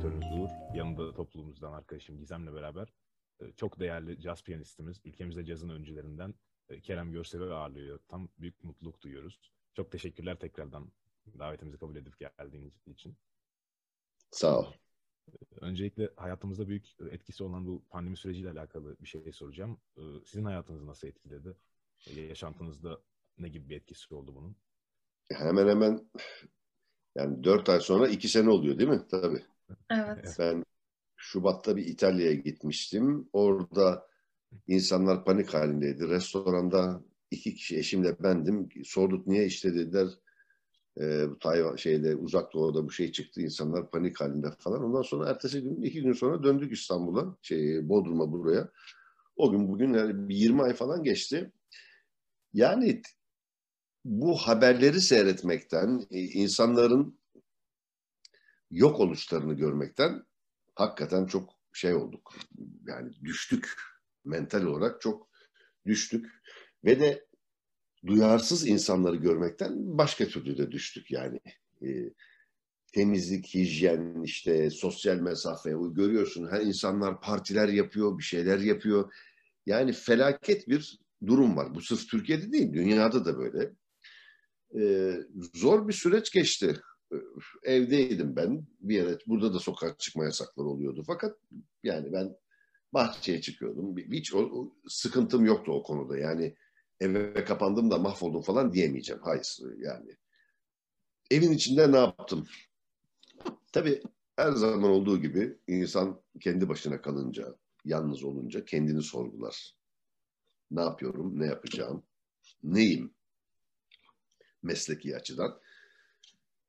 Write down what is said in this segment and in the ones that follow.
moderatörünüz Uğur. Yanında toplumumuzdan arkadaşım Gizem'le beraber e, çok değerli caz piyanistimiz, ülkemizde cazın öncülerinden e, Kerem Görsel'i ağırlıyor. Tam büyük mutluluk duyuyoruz. Çok teşekkürler tekrardan davetimizi kabul edip geldiğiniz için. Sağ ol. Öncelikle hayatımızda büyük etkisi olan bu pandemi süreciyle alakalı bir şey soracağım. E, sizin hayatınızı nasıl etkiledi? Yaşantınızda ne gibi bir etkisi oldu bunun? Hemen hemen yani dört ay sonra iki sene oluyor değil mi? Tabii. Evet. Ben Şubat'ta bir İtalya'ya gitmiştim. Orada insanlar panik halindeydi. Restoranda iki kişi eşimle bendim. Sorduk niye işte dediler e, Tayvan şeyde uzak doğuda bu şey çıktı. insanlar panik halinde falan. Ondan sonra ertesi gün iki gün sonra döndük İstanbul'a şey Bodrum'a buraya. O gün bugün yani 20 ay falan geçti. Yani bu haberleri seyretmekten, e, insanların yok oluşlarını görmekten hakikaten çok şey olduk. Yani düştük. Mental olarak çok düştük. Ve de duyarsız insanları görmekten başka türlü de düştük yani. E, temizlik, hijyen, işte sosyal mesafe görüyorsun. Her insanlar partiler yapıyor, bir şeyler yapıyor. Yani felaket bir durum var. Bu sırf Türkiye'de değil, dünyada da böyle. Ee, zor bir süreç geçti. Evdeydim ben. Bir yere, burada da sokağa çıkma yasakları oluyordu. Fakat yani ben bahçeye çıkıyordum. Hiç o, o, sıkıntım yoktu o konuda. Yani eve kapandım da mahvoldum falan diyemeyeceğim. Hayır yani. Evin içinde ne yaptım? Tabii her zaman olduğu gibi insan kendi başına kalınca, yalnız olunca kendini sorgular. Ne yapıyorum, ne yapacağım, neyim mesleki açıdan.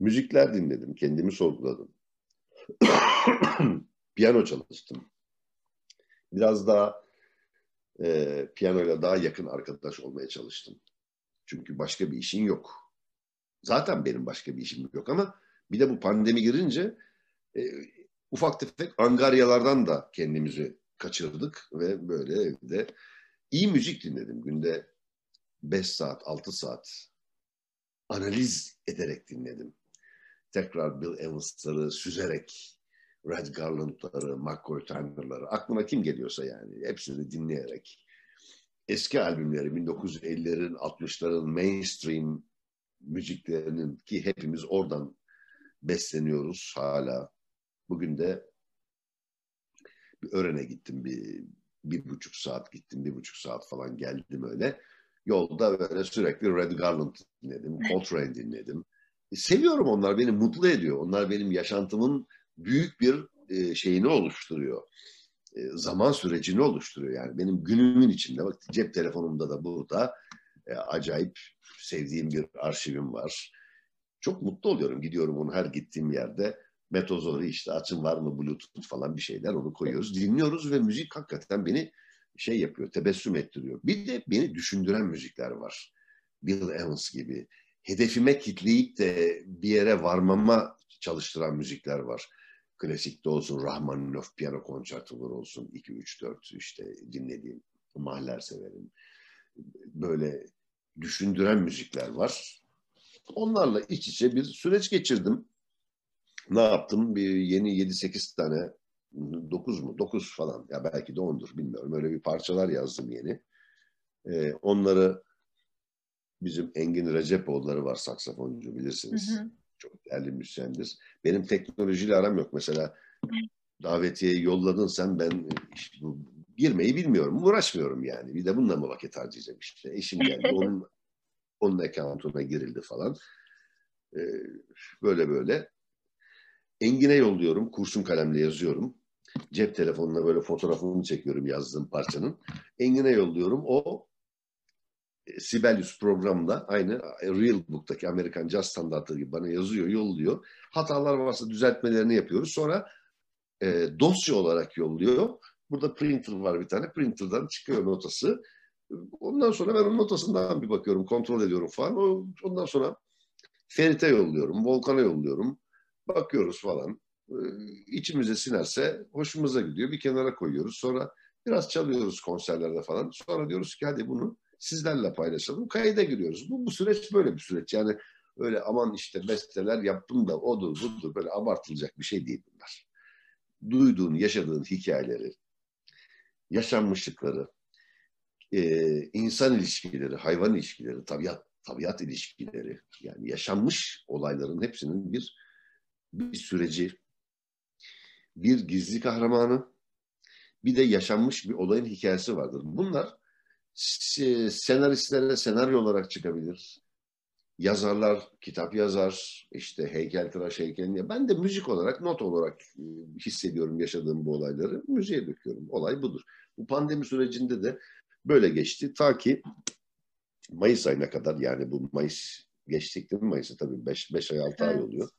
Müzikler dinledim, kendimi sorguladım. Piyano çalıştım. Biraz daha e, piyanoyla daha yakın arkadaş olmaya çalıştım. Çünkü başka bir işin yok. Zaten benim başka bir işim yok ama bir de bu pandemi girince e, ufak tefek angaryalardan da kendimizi kaçırdık ve böyle evde iyi müzik dinledim. Günde 5 saat, 6 saat analiz ederek dinledim. Tekrar Bill Evans'ları süzerek, Red Garland'ları, McCoy Tyner'ları, aklıma kim geliyorsa yani hepsini dinleyerek. Eski albümleri 1950'lerin, 60'ların mainstream müziklerinin ki hepimiz oradan besleniyoruz hala. Bugün de bir öğrene gittim bir bir buçuk saat gittim, bir buçuk saat falan geldim öyle. Yolda böyle sürekli Red Garland dinledim, Coltrane dinledim. Seviyorum onlar, beni mutlu ediyor. Onlar benim yaşantımın büyük bir e, şeyini oluşturuyor. E, zaman sürecini oluşturuyor yani. Benim günümün içinde, bak cep telefonumda da burada e, acayip sevdiğim bir arşivim var. Çok mutlu oluyorum. Gidiyorum onu her gittiğim yerde metozori işte açın var mı bluetooth falan bir şeyler onu koyuyoruz. Dinliyoruz ve müzik hakikaten beni şey yapıyor, tebessüm ettiriyor. Bir de beni düşündüren müzikler var. Bill Evans gibi. Hedefime kitleyip de bir yere varmama çalıştıran müzikler var. Klasikte olsun, Rahmaninov piyano konçertoları olsun, 2, 3, 4 işte dinlediğim mahler severim. Böyle düşündüren müzikler var. Onlarla iç içe bir süreç geçirdim ne yaptım? Bir yeni 7-8 tane 9 mu? 9 falan. Ya belki de 10'dur bilmiyorum. Öyle bir parçalar yazdım yeni. Ee, onları bizim Engin Recepoğulları var saksafoncu bilirsiniz. Hı hı. Çok değerli müzisyendir. Benim teknolojiyle aram yok. Mesela davetiyeyi yolladın sen ben işte, girmeyi bilmiyorum. Uğraşmıyorum yani. Bir de bununla mı vakit harcayacağım işte. Eşim geldi. onun onun account'una girildi falan. Ee, böyle böyle. Engin'e yolluyorum. Kurşun kalemle yazıyorum. Cep telefonuna böyle fotoğrafını çekiyorum yazdığım parçanın. Engin'e yolluyorum. O e, Sibelius programında aynı Real Book'taki Amerikan Jazz standartları gibi bana yazıyor, yolluyor. Hatalar varsa düzeltmelerini yapıyoruz. Sonra e, dosya olarak yolluyor. Burada printer var bir tane. Printer'dan çıkıyor notası. Ondan sonra ben onun notasından bir bakıyorum, kontrol ediyorum falan. Ondan sonra Ferit'e yolluyorum, Volkan'a yolluyorum. Bakıyoruz falan. İçimize sinerse hoşumuza gidiyor. Bir kenara koyuyoruz. Sonra biraz çalıyoruz konserlerde falan. Sonra diyoruz ki hadi bunu sizlerle paylaşalım. Kayda giriyoruz. Bu, bu süreç böyle bir süreç. Yani öyle aman işte besteler yaptım da odur budur böyle abartılacak bir şey değil bunlar. duyduğun, yaşadığın hikayeleri, yaşanmışlıkları, e, insan ilişkileri, hayvan ilişkileri, tabiat tabiat ilişkileri, yani yaşanmış olayların hepsinin bir bir süreci, bir gizli kahramanı, bir de yaşanmış bir olayın hikayesi vardır. Bunlar senaristlere senaryo olarak çıkabilir. Yazarlar kitap yazar, işte heykeltıraş heykelini. Ben de müzik olarak, not olarak e, hissediyorum yaşadığım bu olayları. Müziğe döküyorum. Olay budur. Bu pandemi sürecinde de böyle geçti. Ta ki Mayıs ayına kadar yani bu Mayıs geçtik değil mi Mayıs'ı tabii 5 ay 6 evet. ay oluyor.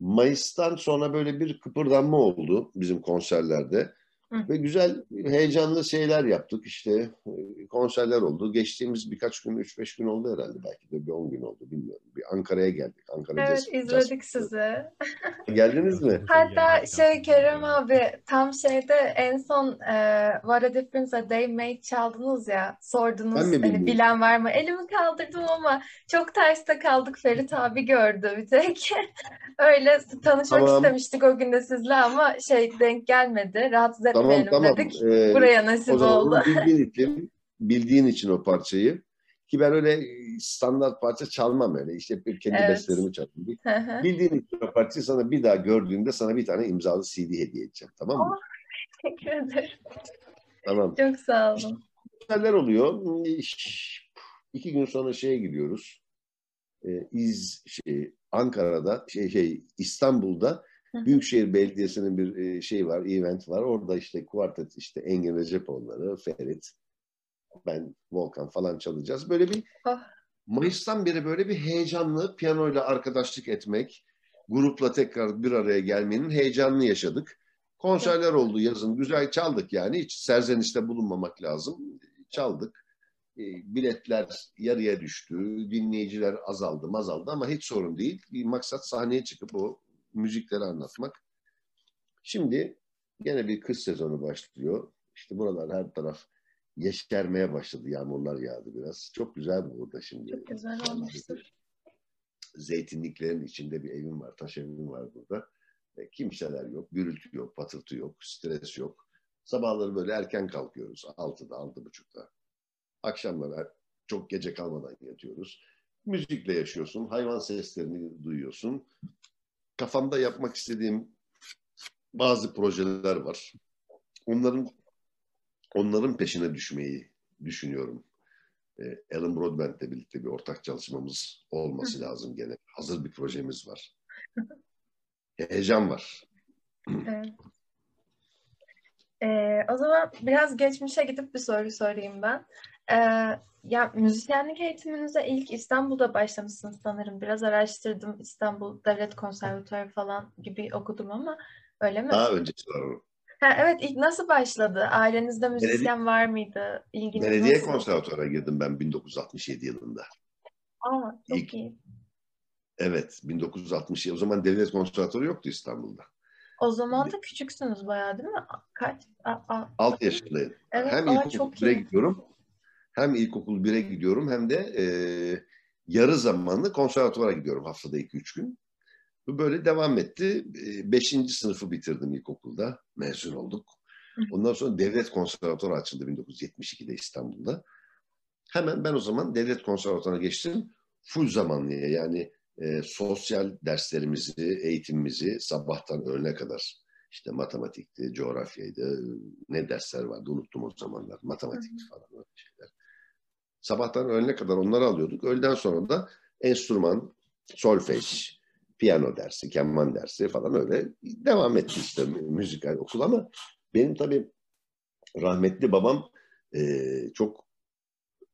Mayıs'tan sonra böyle bir kıpırdanma oldu bizim konserlerde. Hı. Ve güzel, heyecanlı şeyler yaptık. İşte e, konserler oldu. Geçtiğimiz birkaç gün, 3-5 gün oldu herhalde. Belki de bir 10 gün oldu bilmiyorum. Bir Ankara'ya geldik. Ankara evet, Jazz, izledik Jazz. sizi. Geldiniz mi? Hatta şey Kerem abi tam şeyde en son e, What a Difference a Day Made çaldınız ya. Sordunuz hani bilen var mı? Elimi kaldırdım ama çok terste kaldık. Ferit abi gördü bir tek. Öyle tanışmak tamam. istemiştik o gün de sizle ama şey denk gelmedi. Rahatsız etmeyelim tamam, dedik. Ee, Buraya nasip o zaman oldu. Bildiğin için, bildiğin için o parçayı ki ben öyle standart parça çalmam öyle. İşte bir kendi evet. bestlerimi çaldım. Bildiğin için o parçayı sana bir daha gördüğümde sana bir tane imzalı CD hediye edeceğim. Tamam mı? Oh, teşekkür ederim. Tamam. Çok sağ olun. Neler oluyor? İki gün sonra şeye gidiyoruz. Ee, İz şey, Ankara'da şey, şey İstanbul'da Büyükşehir Belediyesi'nin bir şey var, event var. Orada işte kuartet işte Engin Recepoğulları, Ferit, ben, Volkan falan çalacağız. Böyle bir oh. Mayıs'tan beri böyle bir heyecanlı piyanoyla arkadaşlık etmek, grupla tekrar bir araya gelmenin heyecanını yaşadık. Konserler oldu yazın. Güzel çaldık yani. Hiç serzenişte bulunmamak lazım. Çaldık. E, biletler yarıya düştü. Dinleyiciler azaldı azaldı ama hiç sorun değil. Bir maksat sahneye çıkıp o müzikleri anlatmak. Şimdi gene bir kış sezonu başlıyor. İşte buralar her taraf yeşermeye başladı. Yağmurlar yağdı biraz. Çok güzel burada şimdi. Çok güzel olmuştur. Zeytinliklerin içinde bir evim var. Taş evim var burada. E, kimseler yok. Gürültü yok. Patırtı yok. Stres yok. Sabahları böyle erken kalkıyoruz. Altıda, altı buçukta. Akşamları çok gece kalmadan yatıyoruz. Müzikle yaşıyorsun. Hayvan seslerini duyuyorsun kafamda yapmak istediğim bazı projeler var. Onların onların peşine düşmeyi düşünüyorum. Ee, Alan Broadbent'le birlikte bir ortak çalışmamız olması lazım gene. Hazır bir projemiz var. Heyecan var. Evet. Ee, o zaman biraz geçmişe gidip bir soru sorayım ben. Ee, ya müzisyenlik eğitiminize ilk İstanbul'da başlamışsınız sanırım. Biraz araştırdım İstanbul Devlet Konservatuarı falan gibi okudum ama öyle mi? Daha öncesi var. Ha, evet ilk nasıl başladı? Ailenizde müzisyen Belediye, var mıydı? İlginiz Belediye nasıl? Konservatuarı'na girdim ben 1967 yılında. Aa çok ilk, iyi. Evet 1967. O zaman devlet konservatuarı yoktu İstanbul'da. O zaman da küçüksünüz bayağı değil mi? Kaç? A, a, 6 yaşındayım. Evet, hem ilkokul 1'e gidiyorum hem ilkokul 1'e gidiyorum hem de e, yarı zamanlı konservatuvara gidiyorum haftada 2-3 gün. Bu böyle devam etti. E, beşinci sınıfı bitirdim ilkokulda. Mezun olduk. Ondan sonra devlet konservatuvarı açıldı 1972'de İstanbul'da. Hemen ben o zaman devlet konservatuvarına geçtim. Full zamanlıya yani e, sosyal derslerimizi, eğitimimizi sabahtan öğlene kadar işte matematikti, coğrafyaydı, ne dersler vardı unuttum o zamanlar. Matematikti falan öyle şeyler. Sabahtan öğlene kadar onları alıyorduk. Öğleden sonra da enstrüman, solfej, piyano dersi, keman dersi falan öyle devam etti işte müzikal okul ama benim tabii rahmetli babam e, çok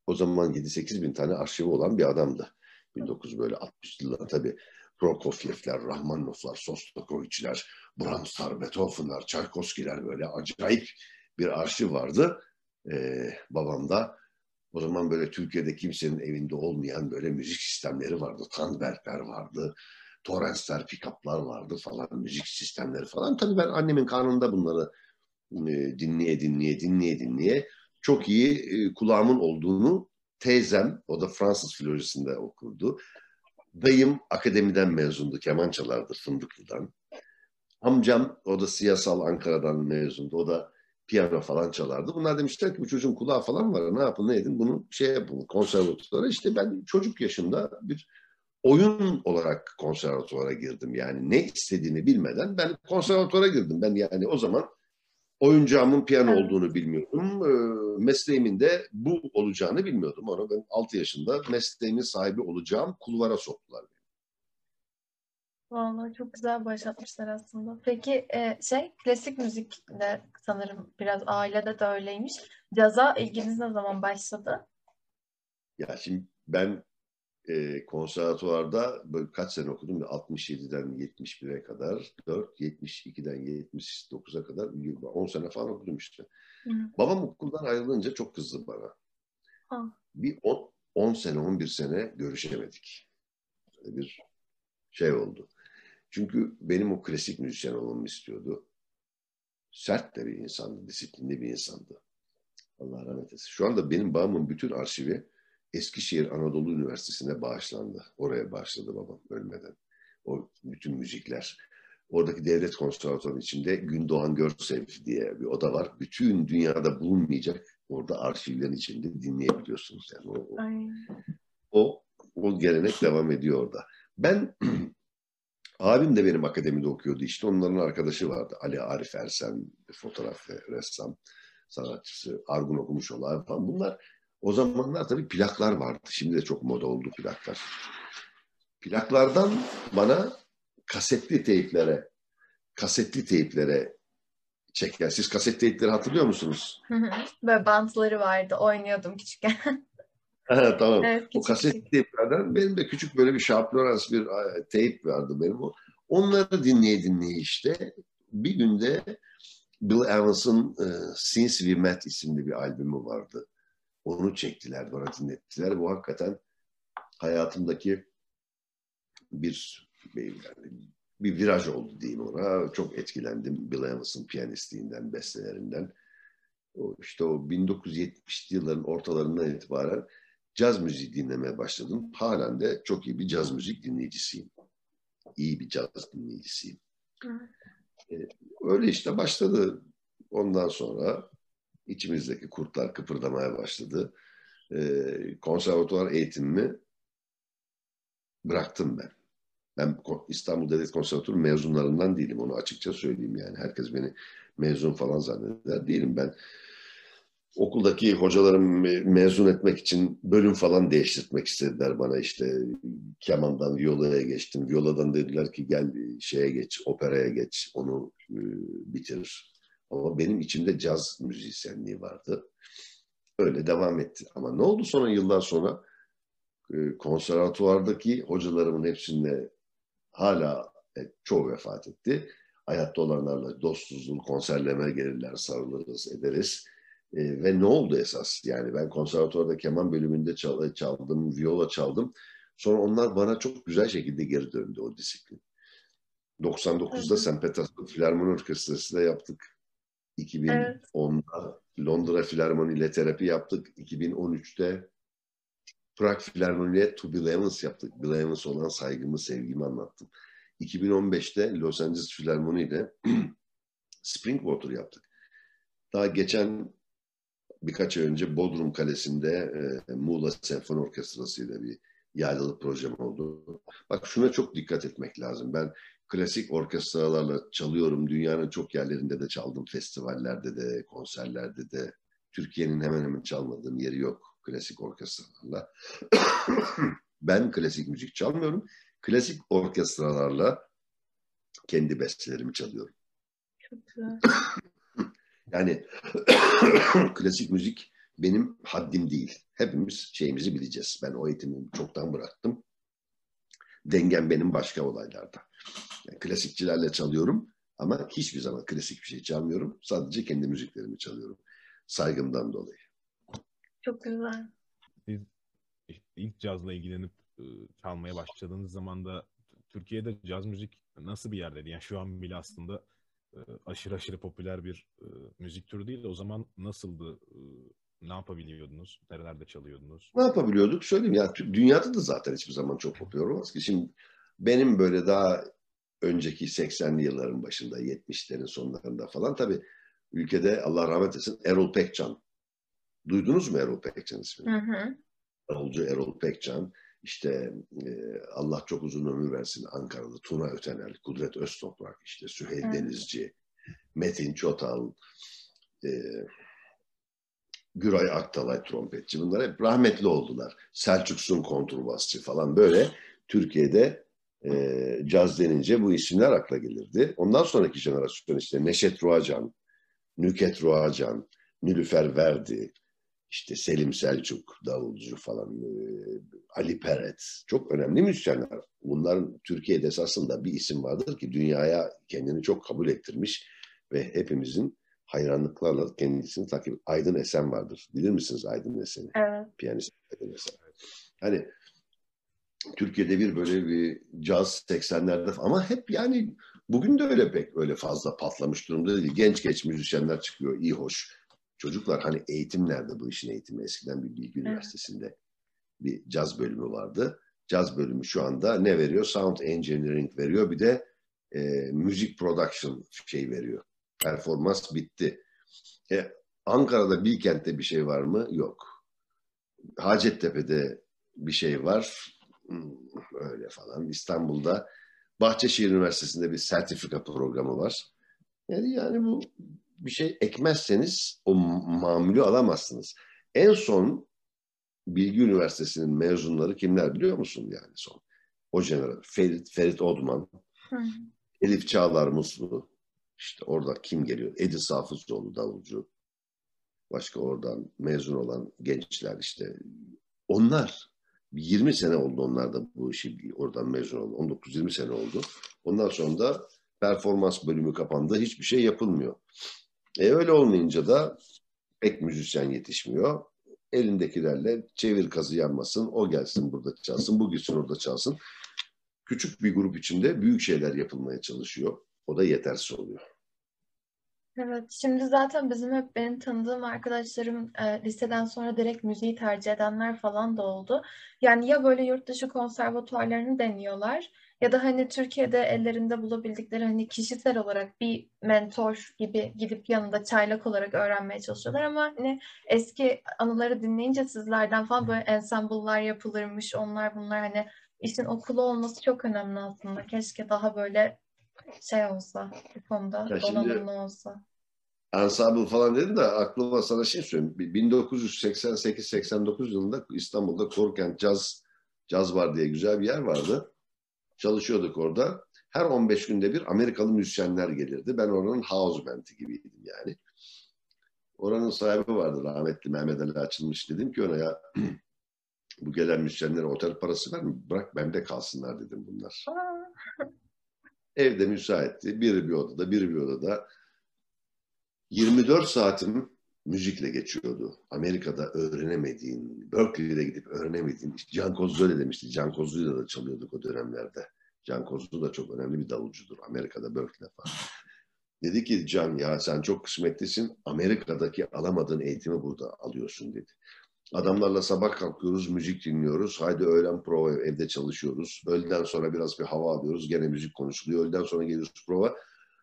o zaman 7-8 bin tane arşivi olan bir adamdı. 19 böyle 60 yıllar tabii Prokofievler, Rahmanovlar, Sostakoviçler, Brahmslar, Beethoven'lar, Çaykovskiler böyle acayip bir arşiv vardı. Ee, babam da o zaman böyle Türkiye'de kimsenin evinde olmayan böyle müzik sistemleri vardı. Tanbergler vardı, Torrensler, pickuplar vardı falan, müzik sistemleri falan. Tabii ben annemin karnında bunları e, dinleye dinleye dinleye dinleye çok iyi e, kulağımın olduğunu teyzem, o da Fransız filolojisinde okurdu. Dayım akademiden mezundu, keman çalardı Fındıklı'dan. Amcam o da siyasal Ankara'dan mezundu. O da piyano falan çalardı. Bunlar demişler ki bu çocuğun kulağı falan var. Ne yapın ne edin bunu şey yapın konservatuvara. İşte ben çocuk yaşında bir oyun olarak konservatuvara girdim. Yani ne istediğini bilmeden ben konservatuvara girdim. Ben yani o zaman oyuncağımın piyano olduğunu bilmiyordum. Ee, mesleğimin de bu olacağını bilmiyordum. Onu ben 6 yaşında mesleğimin sahibi olacağım kulvara soktular. Vallahi çok güzel başlatmışlar aslında. Peki e, şey klasik müzik de sanırım biraz ailede de öyleymiş. Caza ilginiz ne zaman başladı? Ya şimdi ben e, konservatuvarda böyle kaç sene okudum? 67'den 71'e kadar, 4, 72'den 79'a kadar 10 sene falan okudum işte. Hı. Babam okuldan ayrılınca çok kızdı bana. Ha. Bir 10, 10 sene, 11 sene görüşemedik. Böyle bir şey oldu. Çünkü benim o klasik müzisyen olmamı istiyordu. Sert de bir insandı, disiplinli bir insandı. Allah rahmet eylesin. Şu anda benim babamın bütün arşivi Eskişehir Anadolu Üniversitesi'ne bağışlandı. Oraya başladı babam ölmeden. O bütün müzikler. Oradaki devlet konservatuarı içinde Gündoğan Görsev diye bir oda var. Bütün dünyada bulunmayacak orada arşivlerin içinde dinleyebiliyorsunuz. Yani o, o, o gelenek devam ediyor orada. Ben abim de benim akademide okuyordu işte. Onların arkadaşı vardı. Ali Arif Ersen, fotoğraf ve ressam sanatçısı. Argun okumuş olan falan. Bunlar o zamanlar tabii plaklar vardı. Şimdi de çok moda oldu plaklar. Plaklardan bana kasetli teyplere, kasetli teyplere çeker. Siz kaset teypleri hatırlıyor musunuz? Böyle bantları vardı. Oynuyordum küçükken. tamam. Evet, küçük, o kaset teyplerden benim de küçük böyle bir Sharp Lawrence bir teyp vardı benim. O. Onları dinleye dinleye işte bir günde Bill Evans'ın e, Since We Met isimli bir albümü vardı. Onu çektiler, bana dinlettiler. Bu hakikaten hayatımdaki bir yani bir viraj oldu diyeyim ona. Çok etkilendim Bill Evans'ın piyanistliğinden, bestelerinden. O, işte o 1970'li yılların ortalarından itibaren caz müziği dinlemeye başladım. Halen de çok iyi bir caz müzik dinleyicisiyim. İyi bir caz dinleyicisiyim. Ee, öyle işte başladı. Ondan sonra içimizdeki kurtlar kıpırdamaya başladı. Ee, konservatuvar eğitimimi bıraktım ben. Ben İstanbul Devlet Konservatuvarı mezunlarından değilim. Onu açıkça söyleyeyim yani. Herkes beni mezun falan zanneder. Değilim ben. Okuldaki hocalarım mezun etmek için bölüm falan değiştirmek istediler bana işte kemandan violaya geçtim. Violadan dediler ki gel şeye geç, operaya geç, onu e, bitir. Ama benim içimde caz müzisyenliği vardı. Öyle devam etti. Ama ne oldu sonra yıllar sonra? E, konservatuvardaki hocalarımın hepsinde hala e, çoğu vefat etti. Hayatta olanlarla dostuzluğun konserleme gelirler, sarılırız, ederiz. E, ve ne oldu esas? Yani ben konservatuvarda keman bölümünde çal çaldım, viola çaldım. Sonra onlar bana çok güzel şekilde geri döndü o disiplin. 99'da St. Petersburg Filarmoni Orkestrası'da yaptık. 2010'da evet. Londra Filarmoni ile terapi yaptık. 2013'te Prag Filarmoni ile To Bill Evans yaptık. Bill Evans olan saygımı, sevgimi anlattım. 2015'te Los Angeles Filarmoni ile Springwater yaptık. Daha geçen birkaç ay önce Bodrum Kalesi'nde e, Muğla Senfoni Orkestrası ile bir yaylalı projem oldu. Bak şuna çok dikkat etmek lazım. Ben klasik orkestralarla çalıyorum. Dünyanın çok yerlerinde de çaldım. Festivallerde de, konserlerde de. Türkiye'nin hemen hemen çalmadığım yeri yok klasik orkestralarla. ben klasik müzik çalmıyorum. Klasik orkestralarla kendi bestelerimi çalıyorum. Çok güzel. Yani klasik müzik benim haddim değil. Hepimiz şeyimizi bileceğiz. Ben o eğitimi çoktan bıraktım. Dengem benim başka olaylarda. Yani klasikçilerle çalıyorum ama hiçbir zaman klasik bir şey çalmıyorum. Sadece kendi müziklerimi çalıyorum. Saygımdan dolayı. Çok güzel. Siz ilk cazla ilgilenip çalmaya başladığınız zaman da Türkiye'de caz müzik nasıl bir yerdeydi? Yani şu an bile aslında aşırı aşırı popüler bir ıı, müzik türü değil. O zaman nasıldı? Ne yapabiliyordunuz? Nerelerde çalıyordunuz? Ne yapabiliyorduk? Söyleyeyim ya dünyada da zaten hiçbir zaman çok popüler olmaz ki. Şimdi benim böyle daha önceki 80'li yılların başında, 70'lerin sonlarında falan tabii ülkede Allah rahmet etsin Erol Pekcan. Duydunuz mu Erol Pekcan ismini? Hı hı. Erolcu Erol Pekcan. İşte e, Allah çok uzun ömür versin Ankara'da Tuna Ötenel, Kudret Öztoprak, işte Süheyl evet. Denizci, Metin Çotal, e, Güray Aktalay trompetçi. Bunlar hep rahmetli oldular. Selçuk Sun kontrbasçı falan böyle Türkiye'de e, caz denince bu isimler akla gelirdi. Ondan sonraki jenerasyon işte Neşet Ruacan, Nüket Ruacan, Nülüfer Verdi, işte Selim Selçuk, davulcu falan, e, Ali Peret. Çok önemli müzisyenler. Bunların Türkiye'de esasında bir isim vardır ki dünyaya kendini çok kabul ettirmiş ve hepimizin hayranlıklarla kendisini takip Aydın Esen vardır. Bilir misiniz Aydın Esen'i? Evet. Piyanist Aydın Esen. Hani Türkiye'de bir böyle bir caz 80'lerde ama hep yani bugün de öyle pek öyle fazla patlamış durumda değil. Genç genç müzisyenler çıkıyor iyi hoş. Çocuklar hani eğitim nerede bu işin eğitimi? Eskiden bir bilgi üniversitesinde bir caz bölümü vardı. Caz bölümü şu anda ne veriyor? Sound engineering veriyor. Bir de e, müzik production şey veriyor. Performans bitti. E, Ankara'da Bilkent'te bir şey var mı? Yok. Hacettepe'de bir şey var. Hmm, öyle falan. İstanbul'da Bahçeşehir Üniversitesi'nde bir sertifika programı var. Yani, yani bu bir şey ekmezseniz o mamülü alamazsınız. En son Bilgi Üniversitesi'nin mezunları kimler biliyor musun yani son? O jeneral. Ferit, Ferit Odman, Hı. Elif Çağlar Muslu, işte orada kim geliyor? Edi Safızoğlu davulcu. Başka oradan mezun olan gençler işte. Onlar 20 sene oldu onlar da bu işi oradan mezun oldu. 19-20 sene oldu. Ondan sonra da performans bölümü kapandı. Hiçbir şey yapılmıyor. E öyle olmayınca da pek müzisyen yetişmiyor. Elindekilerle çevir kazı yanmasın, o gelsin burada çalsın, bu gitsin orada çalsın. Küçük bir grup içinde büyük şeyler yapılmaya çalışıyor. O da yetersiz oluyor. Evet, şimdi zaten bizim hep benim tanıdığım arkadaşlarım e, liseden sonra direkt müziği tercih edenler falan da oldu. Yani ya böyle yurt dışı konservatuarlarını deniyorlar ya da hani Türkiye'de ellerinde bulabildikleri hani kişisel olarak bir mentor gibi gidip yanında çaylak olarak öğrenmeye çalışıyorlar ama hani eski anıları dinleyince sizlerden falan böyle ensemble'lar yapılırmış onlar bunlar hani işin okulu olması çok önemli aslında. Keşke daha böyle şey olsa bu konuda ya donanımlı olsa. Ensemble falan dedin de aklıma sana şey söyleyeyim. 1988-89 yılında İstanbul'da Korkent Caz Caz var diye güzel bir yer vardı. Çalışıyorduk orada. Her 15 günde bir Amerikalı müzisyenler gelirdi. Ben oranın house band'i gibiydim yani. Oranın sahibi vardı rahmetli Mehmet Ali Açılmış. Dedim ki ona ya bu gelen müzisyenlere otel parası ver mi? Bırak bende kalsınlar dedim bunlar. Evde müsaitti. Biri bir odada, biri bir odada. 24 saatim müzikle geçiyordu. Amerika'da öğrenemediğin, Berkeley'de gidip öğrenemediğin, işte Can Kozlu öyle demişti. Can Kozlu'yla da çalıyorduk o dönemlerde. Can Kozlu da çok önemli bir davulcudur. Amerika'da Berkeley'de falan. Dedi ki Can ya sen çok kısmetlisin. Amerika'daki alamadığın eğitimi burada alıyorsun dedi. Adamlarla sabah kalkıyoruz, müzik dinliyoruz. Haydi öğlen prova evde çalışıyoruz. Öğleden sonra biraz bir hava alıyoruz. Gene müzik konuşuluyor. Öğleden sonra geliyoruz prova.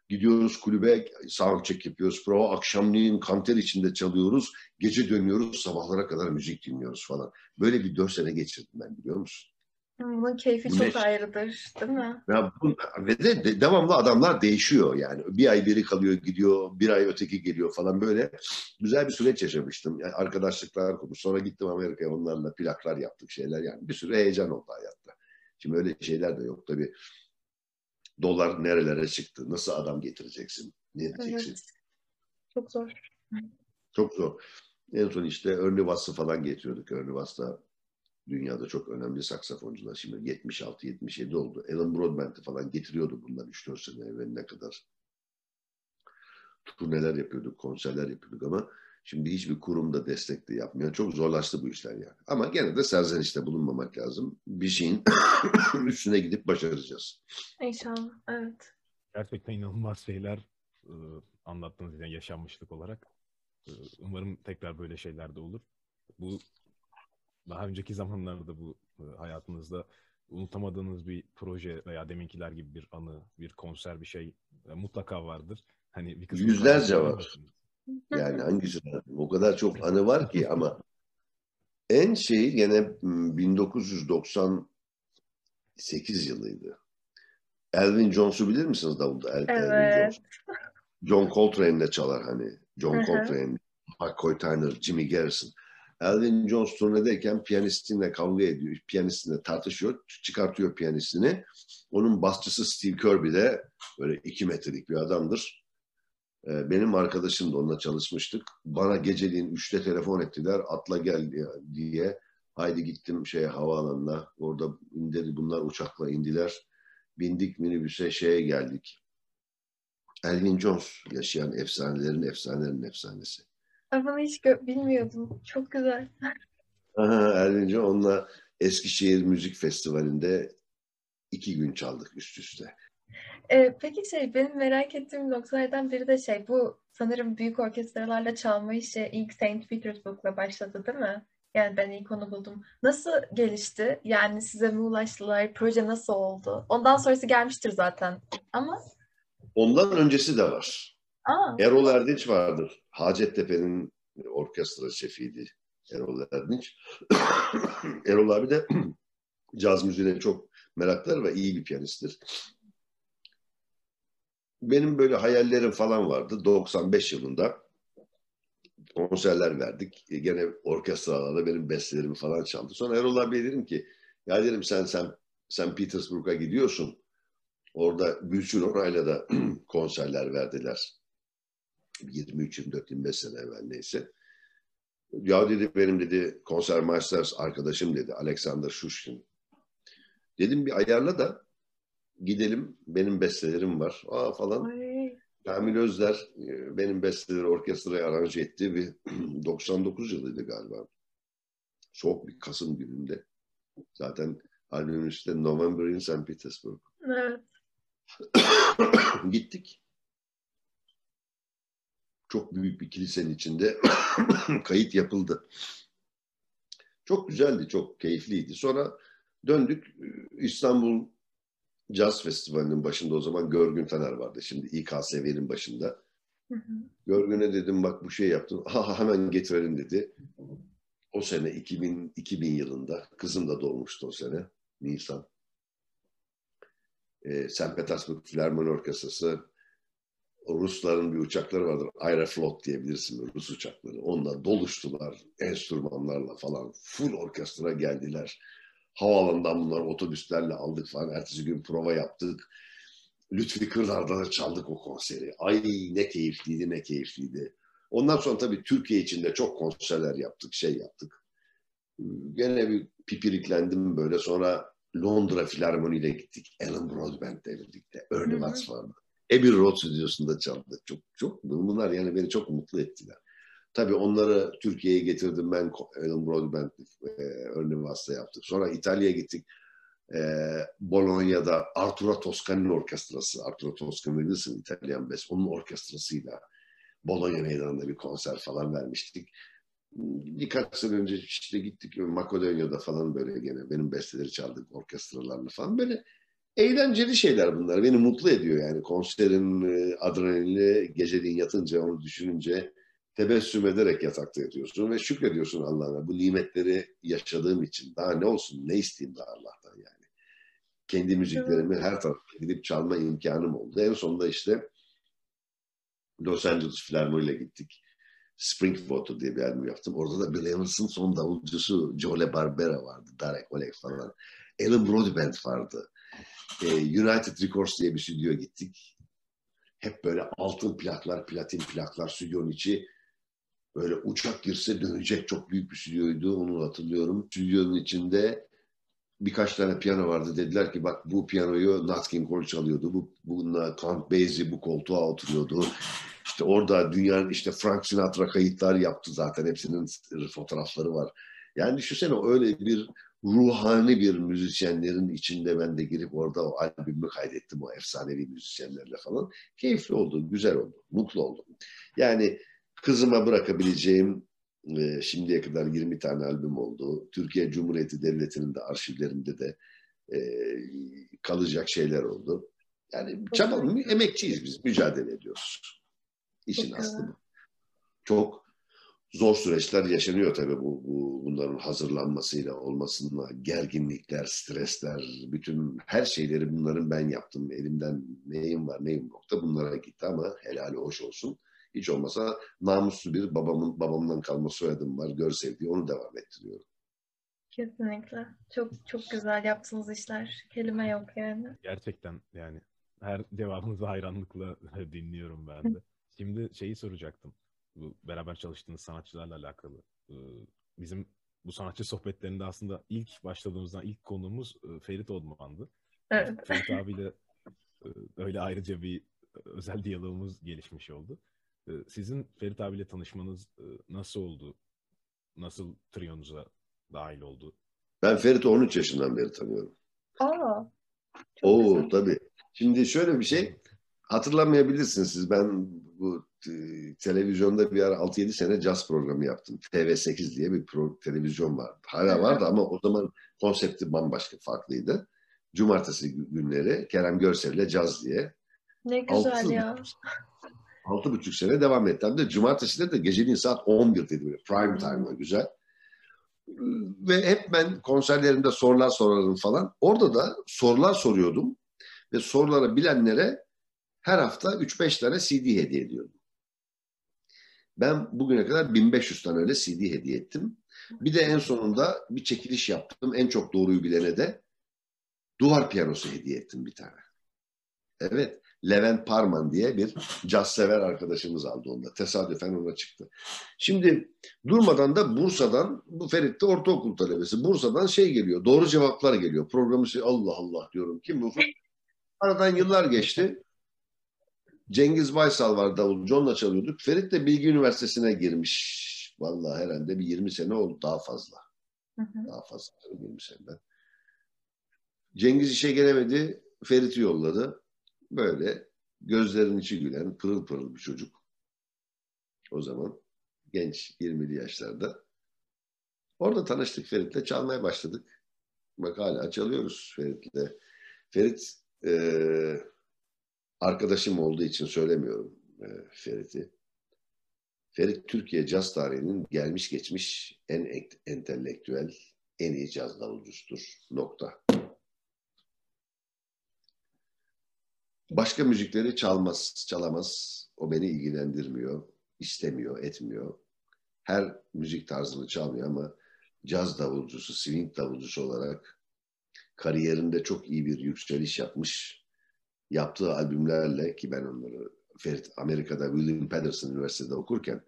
Gidiyoruz kulübe, sound check yapıyoruz. Prova akşamleyin kanter içinde çalıyoruz. Gece dönüyoruz, sabahlara kadar müzik dinliyoruz falan. Böyle bir dört sene geçirdim ben biliyor musun? Bunun keyfi bu çok ayrıdır değil mi? Ya bu, ve de, de devamlı adamlar değişiyor yani. Bir ay biri kalıyor gidiyor, bir ay öteki geliyor falan böyle. Güzel bir süreç yaşamıştım. Yani arkadaşlıklar kurmuş. Sonra gittim Amerika'ya onlarla plaklar yaptık şeyler yani. Bir sürü heyecan oldu hayatta. Şimdi öyle şeyler de yok tabii. Dolar nerelere çıktı? Nasıl adam getireceksin? Ne edeceksin? Evet. Çok zor. Çok zor. En son işte Ernie Wass'ı falan getiriyorduk. Ernie Wass da dünyada çok önemli saksafoncular. Şimdi 76-77 oldu. Alan Broadbent'i falan getiriyordu bundan 3-4 sene evveline kadar. Turneler yapıyorduk, konserler yapıyorduk ama şimdi hiçbir kurum da destekli yapmıyor. Çok zorlaştı bu işler yani. Ama gene de serzenişte bulunmamak lazım. Bir şeyin üstüne gidip başaracağız. İnşallah, evet. Gerçekten inanılmaz şeyler ıı, anlattınız yani yaşanmışlık olarak. Umarım tekrar böyle şeyler de olur. Bu daha önceki zamanlarda bu e, hayatınızda unutamadığınız bir proje veya deminkiler gibi bir anı, bir konser, bir şey e, mutlaka vardır. Hani bir kısmı Yüzlerce var. Yani hangisi? O kadar çok anı var ki ama en şey gene 1998 yılıydı. Elvin Jones'u bilir misiniz davulda? El, Evet. Elvin Jones. John Coltrane'le çalar hani. John Coltrane, McCoy Tyner, Jimmy Garrison. Elvin Jones turnedeyken piyanistinle kavga ediyor. Piyanistinle tartışıyor. Çıkartıyor piyanistini. Onun basçısı Steve Kirby de böyle iki metrelik bir adamdır. Ee, Benim arkadaşım da onunla çalışmıştık. Bana geceliğin üçte telefon ettiler. Atla gel diye. Haydi gittim şeye havaalanına. Orada indirdi bunlar uçakla indiler. Bindik minibüse şeye geldik. Elvin Jones yaşayan efsanelerin efsanelerin efsanesi. Bunu hiç bilmiyordum. Çok güzel. Elvin Jones onunla Eskişehir Müzik Festivali'nde iki gün çaldık üst üste. Ee, peki şey benim merak ettiğim noktalardan biri de şey bu sanırım büyük orkestralarla çalma işi ilk Saint Petersburg'la başladı değil mi? Yani ben ilk onu buldum. Nasıl gelişti? Yani size mi ulaştılar? Proje nasıl oldu? Ondan sonrası gelmiştir zaten. Ama Ondan öncesi de var. aa, Erol Erdinç vardır. Hacettepe'nin orkestra şefiydi Erol Erdinç. Erol abi de caz müziğine çok meraklıdır ve iyi bir piyanisttir. Benim böyle hayallerim falan vardı. 95 yılında konserler verdik. E, Gene orkestralarda benim bestelerimi falan çaldı. Sonra Erol abiye dedim ki ya dedim sen sen sen Petersburg'a gidiyorsun. Orada Gülsün Oray'la da konserler verdiler. 23, 24, 25 sene evvel neyse. Ya dedi benim dedi konsermaster arkadaşım dedi Alexander Shushkin. Dedim bir ayarla da gidelim benim bestelerim var. Aa falan. ay, Kamil Özler e, benim besteleri orkestraya aranje etti bir 99 yılıydı galiba. Soğuk bir Kasım gününde. Zaten albümün üstünde November in St. Petersburg. evet. Gittik. Çok büyük bir kilisenin içinde kayıt yapıldı. Çok güzeldi, çok keyifliydi. Sonra döndük İstanbul Jazz Festivali'nin başında o zaman Görgün Taner vardı. Şimdi İKSV'nin başında. Hı hı. Görgün'e dedim bak bu şey yaptın. Ha, hemen getirelim dedi. O sene 2000, 2000 yılında kızım da doğmuştu o sene. Nisan. Ee, St. Petersburg Filarmoni Orkestrası Rusların bir uçakları vardır. Aeroflot diyebilirsin Rus uçakları. Onunla doluştular enstrümanlarla falan. Full orkestra geldiler. Havaalanından bunları otobüslerle aldık falan. Ertesi gün prova yaptık. Lütfi Kırlar'da da çaldık o konseri. Ay ne keyifliydi ne keyifliydi. Ondan sonra tabii Türkiye içinde çok konserler yaptık, şey yaptık. Gene bir pipiriklendim böyle. Sonra Londra Filarmoni'yle gittik. Alan Broadbent'le birlikte. Ernie. Watts vardı. Abbey Road stüdyosunda çaldık. Çok çok bunlar yani beni çok mutlu ettiler. Tabii onları Türkiye'ye getirdim ben Alan Broadbent, e, Ernie Watts'la yaptık. Sonra İtalya'ya gittik. E, Bologna'da Arturo Toscani'nin orkestrası. Arturo Toscani bilirsin İtalyan best. Onun orkestrasıyla Bologna meydanında bir konser falan vermiştik. Birkaç sene önce işte gittik Makedonya'da falan böyle gene benim besteleri çaldık orkestralarla falan böyle eğlenceli şeyler bunlar. Beni mutlu ediyor yani konserin e, adrenalini geceliğin yatınca onu düşününce tebessüm ederek yatakta yatıyorsun ve şükrediyorsun Allah'ına bu nimetleri yaşadığım için. Daha ne olsun ne isteyeyim daha Allah'tan yani. Kendi müziklerimi her tarafa gidip çalma imkanım oldu. En sonunda işte Los Angeles Filarmoni'yle gittik. Springwater diye bir albüm yaptım. Orada da Bill Evans'ın son davulcusu Joe Barbera vardı. Darek Oleg falan. Alan Broadbent vardı. Ee, United Records diye bir stüdyo gittik. Hep böyle altın plaklar, platin plaklar stüdyonun içi. Böyle uçak girse dönecek çok büyük bir stüdyoydu. Onu hatırlıyorum. Stüdyonun içinde birkaç tane piyano vardı. Dediler ki bak bu piyanoyu Nat King Cole çalıyordu. Bu, bununla Count Basie bu koltuğa oturuyordu. İşte orada dünyanın işte Frank Sinatra kayıtlar yaptı zaten. Hepsinin fotoğrafları var. Yani düşünsene öyle bir ruhani bir müzisyenlerin içinde ben de girip orada o albümü kaydettim o efsanevi müzisyenlerle falan. Keyifli oldu, güzel oldu, mutlu oldum. Yani kızıma bırakabileceğim e, şimdiye kadar 20 tane albüm oldu. Türkiye Cumhuriyeti Devleti'nin de arşivlerinde de e, kalacak şeyler oldu. Yani çabalı, emekçiyiz biz, mücadele ediyoruz. İşin aslı bu. Çok zor süreçler yaşanıyor tabii bu, bu bunların hazırlanmasıyla olmasıyla gerginlikler, stresler, bütün her şeyleri bunların ben yaptım. Elimden neyim var neyim yok da bunlara gitti ama helali hoş olsun. Hiç olmasa namuslu bir babamın babamdan kalma soyadım var. Gör sevdiği onu devam ettiriyorum. Kesinlikle. Çok çok güzel yaptığınız işler. Kelime yok yani. Gerçekten yani her cevabınızı hayranlıkla dinliyorum ben de. Şimdi şeyi soracaktım. Bu beraber çalıştığınız sanatçılarla alakalı. Ee, bizim bu sanatçı sohbetlerinde aslında ilk başladığımızdan ilk konuğumuz e, Ferit Olman'dı. Evet. Ferit abiyle e, öyle ayrıca bir özel diyalogumuz gelişmiş oldu. Ee, sizin Ferit abiyle tanışmanız e, nasıl oldu? Nasıl triyonuza dahil oldu? Ben Ferit'i 13 yaşından beri tanıyorum. Aa, Oo güzel. tabii. Şimdi şöyle bir şey hatırlamayabilirsiniz siz. Ben bu e, televizyonda bir ara 6-7 sene caz programı yaptım. TV8 diye bir pro, televizyon vardı. Hala vardı ama o zaman konsepti bambaşka farklıydı. Cumartesi günleri Kerem Görsel'le caz diye. Ne güzel altı, ya. Altı buçuk sene devam etti. Hem de cumartesi de geceliğin saat 11 dedi böyle. Prime time güzel. Ve hep ben konserlerimde sorular sorarım falan. Orada da sorular soruyordum. Ve soruları bilenlere her hafta 3-5 tane CD hediye ediyordum. Ben bugüne kadar 1500 tane öyle CD hediye ettim. Bir de en sonunda bir çekiliş yaptım. En çok doğruyu bilene de duvar piyanosu hediye ettim bir tane. Evet. Levent Parman diye bir caz sever arkadaşımız aldı onda. Tesadüfen ona çıktı. Şimdi durmadan da Bursa'dan, bu Ferit de ortaokul talebesi. Bursa'dan şey geliyor, doğru cevaplar geliyor. Programı şey, Allah Allah diyorum. Kim bu? Aradan yıllar geçti. Cengiz Baysal var davulcu, onunla çalıyorduk. Ferit de Bilgi Üniversitesi'ne girmiş. Vallahi herhalde bir 20 sene oldu, daha fazla. Hı hı. Daha fazla, 20 seneden. Cengiz işe gelemedi, Ferit'i yolladı. Böyle gözlerin içi gülen, pırıl pırıl bir çocuk. O zaman genç, 20'li yaşlarda. Orada tanıştık Ferit'le, çalmaya başladık. Bak hala çalıyoruz Ferit'le. Ferit e, arkadaşım olduğu için söylemiyorum e, Ferit'i. Ferit Türkiye caz tarihinin gelmiş geçmiş en entelektüel, en iyi caz davulcusudur. Nokta. Başka müzikleri çalmaz, çalamaz. O beni ilgilendirmiyor, istemiyor, etmiyor. Her müzik tarzını çalmıyor ama caz davulcusu, swing davulcusu olarak kariyerinde çok iyi bir yükseliş yapmış. Yaptığı albümlerle ki ben onları Ferit Amerika'da William Patterson Üniversitesi'de okurken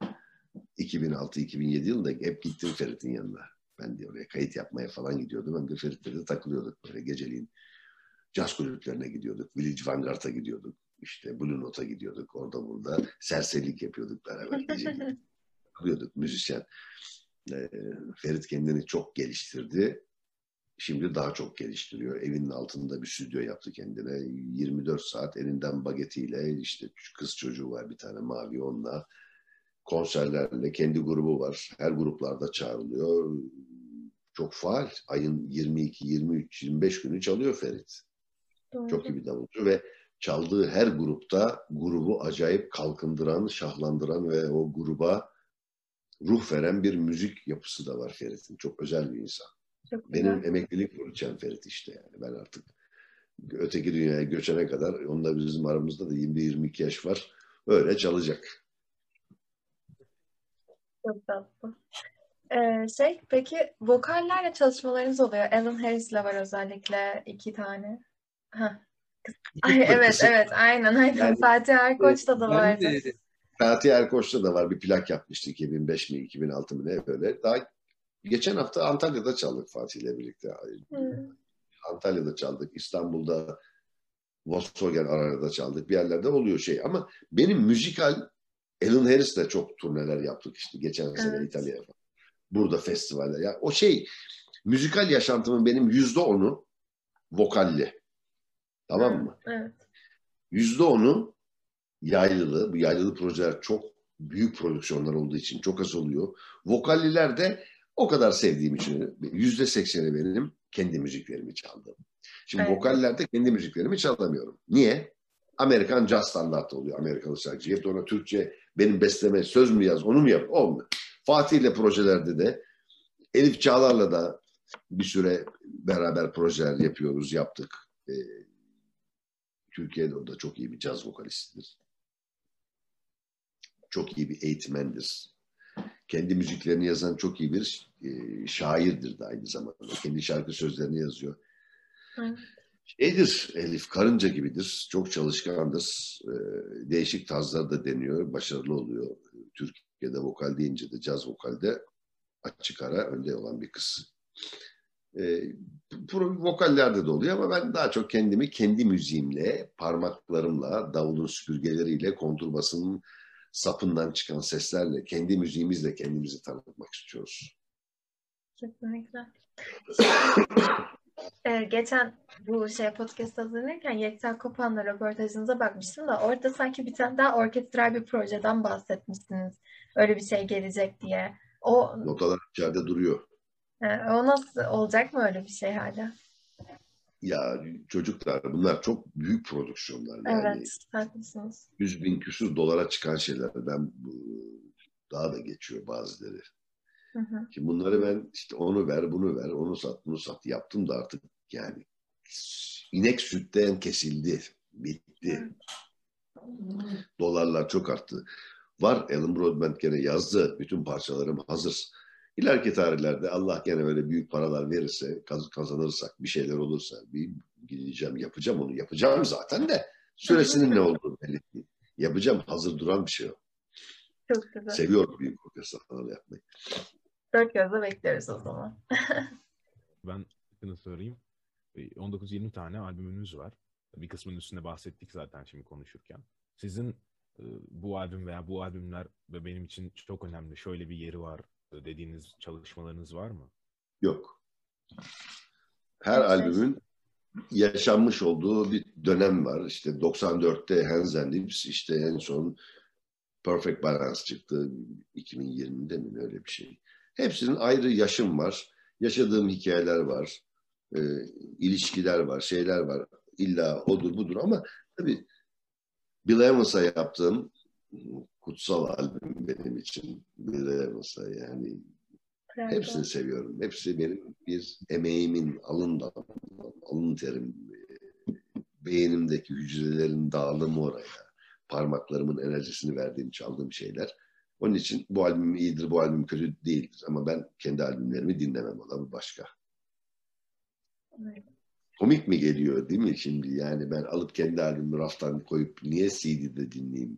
2006-2007 yılında hep gittim Ferit'in yanına. Ben de oraya kayıt yapmaya falan gidiyordum. Hem de Ferit'le de takılıyorduk böyle geceliğin caz kulüplerine gidiyorduk. Village Vanguard'a gidiyorduk. İşte Blue Note'a gidiyorduk. Orada burada serserilik yapıyorduk beraber. Gidiyorduk müzisyen. Ee, Ferit kendini çok geliştirdi. Şimdi daha çok geliştiriyor. Evinin altında bir stüdyo yaptı kendine. 24 saat elinden bagetiyle işte kız çocuğu var bir tane mavi onunla. Konserlerle kendi grubu var. Her gruplarda çağrılıyor. Çok faal. Ayın 22, 23, 25 günü çalıyor Ferit. Doğru. Çok iyi bir davulcu ve çaldığı her grupta grubu acayip kalkındıran, şahlandıran ve o gruba ruh veren bir müzik yapısı da var Ferit'in. Çok özel bir insan. Çok Benim güzel. emeklilik vuracağım Ferit işte yani. Ben artık öteki dünyaya göçene kadar onunla bizim aramızda da 20-22 yaş var. Öyle çalacak. Çok tatlı. Ee, şey, peki vokallerle çalışmalarınız oluyor. Alan Harris'le var özellikle iki tane. Ay, evet evet aynen aynen. Yani, Fatih Erkoç'ta da vardı. De, Fatih Erkoç'ta da var bir plak yapmıştı 2005 mi 2006 mı ne böyle. Daha geçen hafta Antalya'da çaldık Fatih ile birlikte. Hmm. Antalya'da çaldık. İstanbul'da Volkswagen arada çaldık. Bir yerlerde oluyor şey. Ama benim müzikal Alan Harris'le çok turneler yaptık işte geçen evet. sene İtalya'ya falan. Burada festivaller. Ya o şey müzikal yaşantımın benim yüzde onu vokalli. Tamam mı? Evet. Yüzde onu yaylılı. Bu yaylılı projeler çok büyük prodüksiyonlar olduğu için çok az oluyor. Vokalliler de o kadar sevdiğim için yüzde sekseni benim kendi müziklerimi çaldım. Şimdi evet. vokallerde kendi müziklerimi çalamıyorum. Niye? Amerikan jazz standartı oluyor Amerikalı şarkıcı. Hep ona Türkçe benim besleme söz mü yaz onu mu yap? Olmuyor. Fatih ile projelerde de Elif Çağlar'la da bir süre beraber projeler yapıyoruz, yaptık. Ee, Türkiye'de o da çok iyi bir caz vokalistidir. Çok iyi bir eğitmendir. Kendi müziklerini yazan çok iyi bir e, şairdir de aynı zamanda. Kendi şarkı sözlerini yazıyor. Şeydir Elif, karınca gibidir. Çok çalışkandır. E, değişik tarzlar da deniyor. Başarılı oluyor. Türkiye'de vokal deyince de caz vokalde açık ara önde olan bir kız. E, vokallerde de oluyor ama ben daha çok kendimi kendi müziğimle, parmaklarımla, davulun süpürgeleriyle, konturbasının sapından çıkan seslerle, kendi müziğimizle kendimizi tanıtmak istiyoruz. Kesinlikle. ee, geçen bu şey podcast hazırlanırken Yekta Kopan'la röportajınıza bakmıştım da orada sanki bir tane daha orkestral bir projeden bahsetmişsiniz. Öyle bir şey gelecek diye. O notalar içeride duruyor. O nasıl olacak mı öyle bir şey hala? Ya çocuklar bunlar çok büyük prodüksiyonlar. Yani evet, haklısınız. 100 bin küsur dolara çıkan şeyler. Ben daha da geçiyor bazıları. Hı hı. Şimdi bunları ben işte onu ver, bunu ver, onu sat, bunu sat yaptım da artık yani inek sütten kesildi, bitti. Hı. Dolarlar çok arttı. Var Alan Broadbent gene yazdı. Bütün parçalarım hazır. İleriki tarihlerde Allah gene böyle büyük paralar verirse, kaz kazanırsak, bir şeyler olursa bir gideceğim, yapacağım onu. Yapacağım zaten de süresinin ne olduğunu belli değil. Yapacağım, hazır duran bir şey o. Çok güzel. Seviyorum büyük orkestra falan yapmayı. Dört gözle bekleriz o zaman. ben şunu sorayım. 19-20 tane albümünüz var. Bir kısmının üstünde bahsettik zaten şimdi konuşurken. Sizin e, bu albüm veya bu albümler ve benim için çok önemli. Şöyle bir yeri var dediğiniz çalışmalarınız var mı? Yok. Her albümün yaşanmış olduğu bir dönem var. İşte 94'te Hands and Lips, işte en son Perfect Balance çıktı. 2020'de mi öyle bir şey. Hepsinin ayrı yaşım var. Yaşadığım hikayeler var. E, ilişkiler var, şeyler var. İlla odur budur ama tabii Bill Evans'a yaptığım kutsal albüm benim için. Bill Evans'a yani evet. hepsini seviyorum. Hepsi benim bir emeğimin alın, alın terim beynimdeki hücrelerin dağılımı oraya. Parmaklarımın enerjisini verdiğim, çaldığım şeyler. Onun için bu albüm iyidir, bu albüm kötü değildir. Ama ben kendi albümlerimi dinlemem. O da bu başka. Evet. Komik mi geliyor değil mi şimdi? Yani ben alıp kendi albümümü raftan koyup niye CD'de dinleyeyim?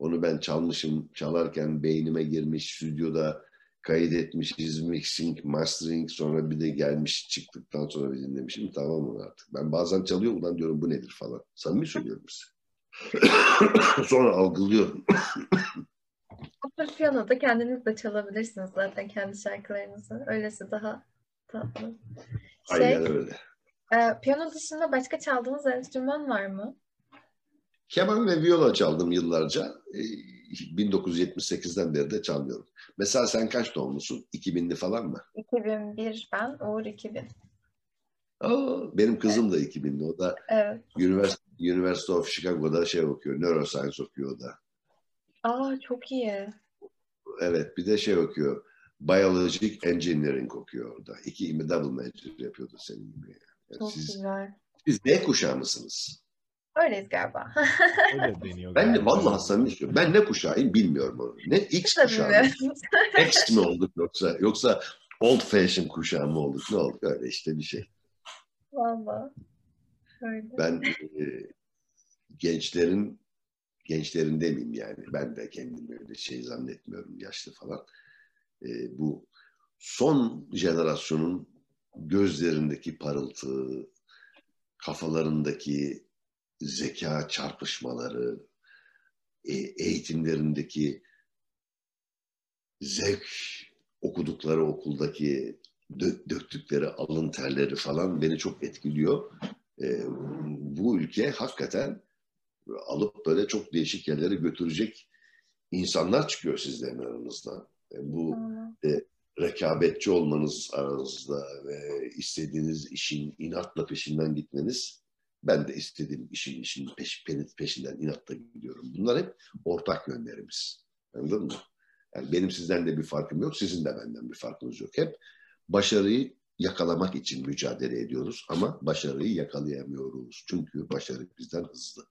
Onu ben çalmışım, çalarken beynime girmiş, stüdyoda kaydetmişiz, mixing, mastering, sonra bir de gelmiş çıktıktan sonra bir dinlemişim. Tamam mı artık? Ben bazen çalıyorum, ulan diyorum bu nedir falan. Samimi söylüyorum size. sonra algılıyorum. Otur piyanoda kendiniz de çalabilirsiniz zaten kendi şarkılarınızı. Öylesi daha tatlı. Şey, Aynen öyle. E, piyano dışında başka çaldığınız enstrüman var mı? Keman ve viola çaldım yıllarca. E, 1978'den beri de çalmıyorum. Mesela sen kaç doğumlusun? 2000'li falan mı? 2001 ben, Uğur 2000. Aa, benim kızım evet. da 2000'li. O da evet. University, University of Chicago'da şey okuyor, neuroscience okuyor o da. Aa çok iyi. Evet bir de şey okuyor. Biologic Engineering okuyor orada. İki double major yapıyordu senin gibi. Yani çok siz, güzel. Siz ne kuşağı mısınız? Öyleyiz galiba. Öyle deniyor. Ben de vallahi samimi söylüyorum. Ben ne kuşağıyım bilmiyorum onu. Ne X kuşağı mı? X mi olduk yoksa yoksa old fashion kuşağı mı olduk? Ne olduk? Öyle işte bir şey. Vallahi. Öyle. Ben e, gençlerin gençlerin demeyeyim yani. Ben de kendimi öyle şey zannetmiyorum yaşlı falan. E, bu son jenerasyonun gözlerindeki parıltı, kafalarındaki zeka çarpışmaları, e, eğitimlerindeki zevk, okudukları okuldaki döktükleri alın terleri falan beni çok etkiliyor. E, bu ülke hakikaten alıp böyle çok değişik yerlere götürecek insanlar çıkıyor sizlerin aranızda. E, bu e, rekabetçi olmanız aranızda ve istediğiniz işin inatla peşinden gitmeniz ben de istediğim işin işin peş, peşinden inatla gidiyorum. Bunlar hep ortak yönlerimiz. Anladın mı? Yani benim sizden de bir farkım yok, sizin de benden bir farkınız yok. Hep başarıyı yakalamak için mücadele ediyoruz ama başarıyı yakalayamıyoruz. Çünkü başarı bizden hızlı.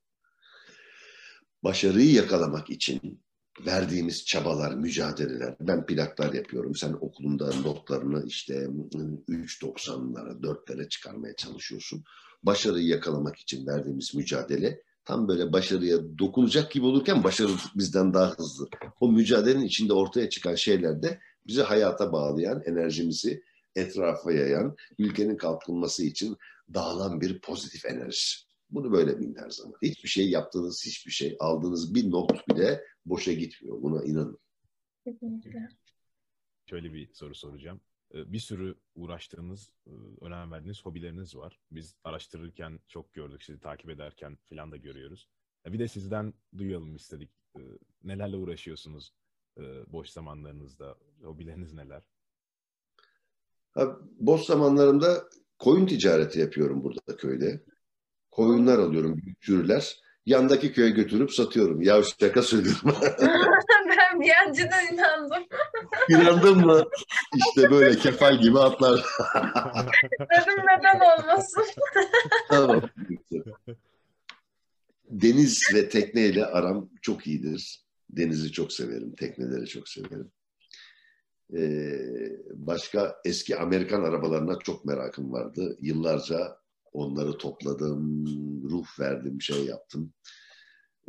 Başarıyı yakalamak için verdiğimiz çabalar, mücadeleler. Ben plaklar yapıyorum. Sen okulunda notlarını işte 3.90'lara, 4'lere çıkarmaya çalışıyorsun. Başarıyı yakalamak için verdiğimiz mücadele tam böyle başarıya dokunacak gibi olurken başarı bizden daha hızlı. O mücadelenin içinde ortaya çıkan şeyler de bizi hayata bağlayan, enerjimizi etrafa yayan, ülkenin kalkınması için dağılan bir pozitif enerji. Bunu böyle bilin her zaman. Hiçbir şey yaptığınız, hiçbir şey aldığınız bir not bile boşa gitmiyor. Buna inanın. Kesinlikle. Şöyle bir soru soracağım. Ee, bir sürü uğraştığınız, e, önem verdiğiniz hobileriniz var. Biz araştırırken çok gördük, sizi takip ederken falan da görüyoruz. Bir de sizden duyalım istedik. Ee, nelerle uğraşıyorsunuz e, boş zamanlarınızda? Hobileriniz neler? boş zamanlarımda koyun ticareti yapıyorum burada köyde. Koyunlar alıyorum, büyük sürüler. Yandaki köye götürüp satıyorum. Ya şaka söylüyorum. ben bir önceden inandım. İnandın mı? İşte böyle kefal gibi atlar. Dedim neden olmasın? tamam. Deniz ve tekneyle aram çok iyidir. Denizi çok severim, tekneleri çok severim. Ee, başka eski Amerikan arabalarına çok merakım vardı. Yıllarca onları topladım, ruh verdim, şey yaptım.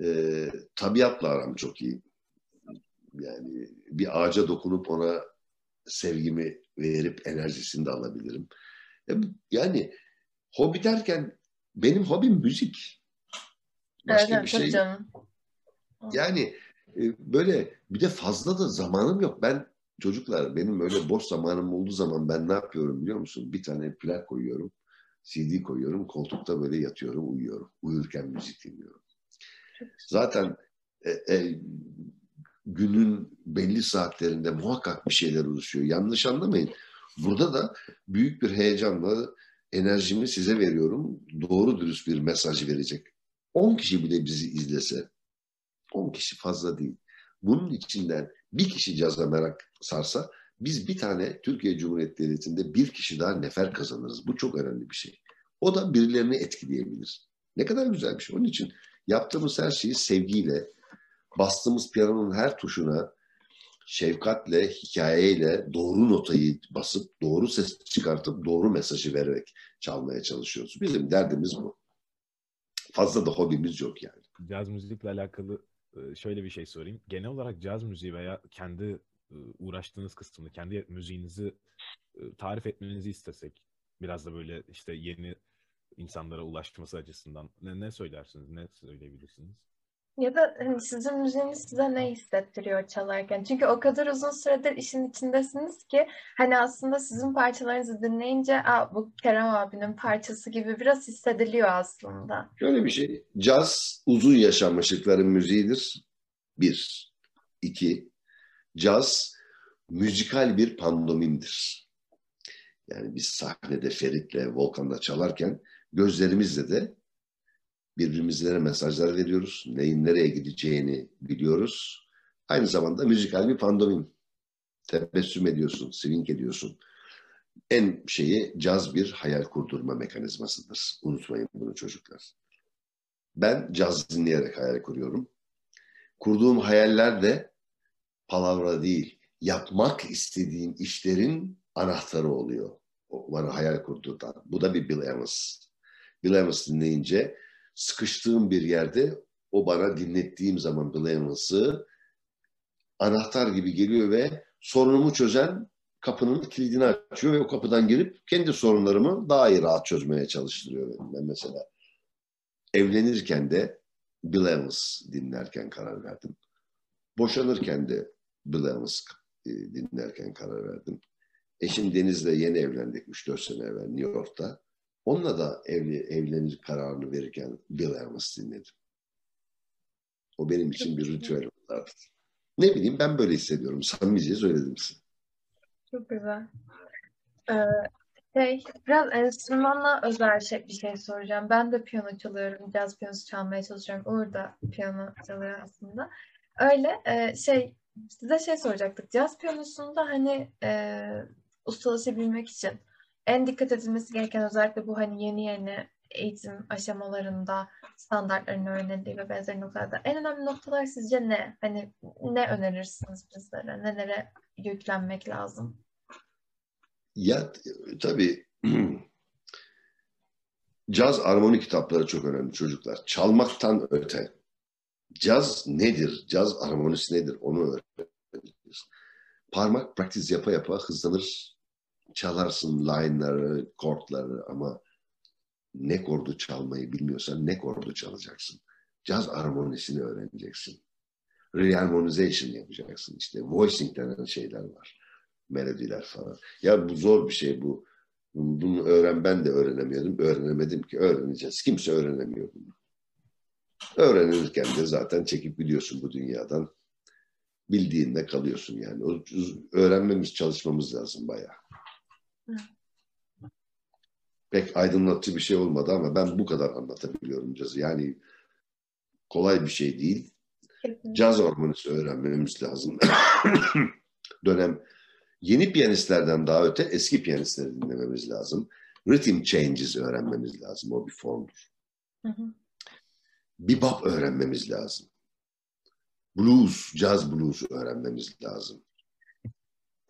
Ee, tabiatla aram çok iyi. Yani bir ağaca dokunup ona sevgimi verip enerjisini de alabilirim. Yani hobi derken benim hobim müzik. Başka evet, bir şey. Canım. Yani e, böyle bir de fazla da zamanım yok. Ben çocuklar benim öyle boş zamanım olduğu zaman ben ne yapıyorum biliyor musun? Bir tane plak koyuyorum. CD koyuyorum. Koltukta böyle yatıyorum, uyuyorum. Uyurken müzik dinliyorum. Zaten e, e, günün belli saatlerinde muhakkak bir şeyler oluşuyor. Yanlış anlamayın. Burada da büyük bir heyecanla enerjimi size veriyorum. Doğru dürüst bir mesaj verecek. 10 kişi bile bizi izlese, 10 kişi fazla değil. Bunun içinden bir kişi caza merak sarsa biz bir tane Türkiye Cumhuriyeti Devleti'nde bir kişi daha nefer kazanırız. Bu çok önemli bir şey. O da birilerini etkileyebilir. Ne kadar güzel bir şey. Onun için yaptığımız her şeyi sevgiyle, bastığımız piyanonun her tuşuna şefkatle, hikayeyle doğru notayı basıp, doğru ses çıkartıp, doğru mesajı vererek çalmaya çalışıyoruz. Bizim derdimiz bu. Fazla da hobimiz yok yani. Caz müzikle alakalı e, şöyle bir şey sorayım. Genel olarak caz müziği veya kendi uğraştığınız kısmını, kendi müziğinizi e, tarif etmenizi istesek, biraz da böyle işte yeni insanlara ulaşması açısından ne, ne söylersiniz, ne söyleyebilirsiniz? Ya da hani sizin müziğiniz size ne hissettiriyor çalarken? Çünkü o kadar uzun süredir işin içindesiniz ki hani aslında sizin parçalarınızı dinleyince Aa, bu Kerem abinin parçası gibi biraz hissediliyor aslında. Şöyle bir şey, caz uzun yaşanmışlıkların müziğidir. Bir. iki, caz müzikal bir pandomimdir. Yani biz sahnede Ferit'le, Volkan'la çalarken gözlerimizle de birbirimizlere mesajlar veriyoruz. Neyin nereye gideceğini biliyoruz. Aynı zamanda müzikal bir pandomim. Tebessüm ediyorsun, swing ediyorsun. En şeyi caz bir hayal kurdurma mekanizmasıdır. Unutmayın bunu çocuklar. Ben caz dinleyerek hayal kuruyorum. Kurduğum hayaller de palavra değil, yapmak istediğim işlerin anahtarı oluyor. O bana hayal kurduğundan. Bu da bir Bill Evans. Bill Evans dinleyince sıkıştığım bir yerde o bana dinlettiğim zaman Bill Evans'ı anahtar gibi geliyor ve sorunumu çözen kapının kilidini açıyor ve o kapıdan girip kendi sorunlarımı daha iyi rahat çözmeye çalıştırıyor. Ben mesela evlenirken de Bill Evans dinlerken karar verdim. Boşanırken de Evans e, dinlerken karar verdim. Eşim Deniz'le yeni evlendik 3-4 sene evvel New York'ta. Onunla da evli, evlenir kararını verirken Bill Evans dinledim. O benim için bir ritüel oldu artık. Ne bileyim ben böyle hissediyorum. Samimice söyledim size. Çok güzel. Ee, şey, biraz enstrümanla özel şey, bir şey soracağım. Ben de piyano çalıyorum. Caz piyanosu çalmaya çalışıyorum. Uğur da piyano çalıyor aslında. Öyle e, şey size şey soracaktık. Caz piyanosunda hani e, ustalaşabilmek için en dikkat edilmesi gereken özellikle bu hani yeni yeni eğitim aşamalarında standartların öğrenildiği ve benzeri noktalarda en önemli noktalar sizce ne? Hani ne önerirsiniz bizlere? Nelere yüklenmek lazım? Ya tabii caz armoni kitapları çok önemli çocuklar. Çalmaktan öte. Caz nedir? Caz armonisi nedir? Onu öğreneceğiz. Parmak praktiz yapa yapa hızlanır. Çalarsın line'ları, chordları ama ne kordu çalmayı bilmiyorsan ne kordu çalacaksın. Caz armonisini öğreneceksin. Reharmonization yapacaksın işte. Voicing denen şeyler var. Melodiler falan. Ya bu zor bir şey bu. Bunu öğren ben de öğrenemiyordum. Öğrenemedim ki. Öğreneceğiz. Kimse öğrenemiyor bunu. Öğrenirken de zaten çekip biliyorsun bu dünyadan. Bildiğinde kalıyorsun yani. O, öğrenmemiz, çalışmamız lazım bayağı. Pek aydınlatıcı bir şey olmadı ama ben bu kadar anlatabiliyorum cazı. Yani kolay bir şey değil. Caz harmonisi öğrenmemiz lazım. Dönem yeni piyanistlerden daha öte eski piyanistleri dinlememiz lazım. Rhythm changes öğrenmemiz lazım. O bir formdur. Hı hı. Bebop öğrenmemiz lazım. Blues, jazz blues öğrenmemiz lazım.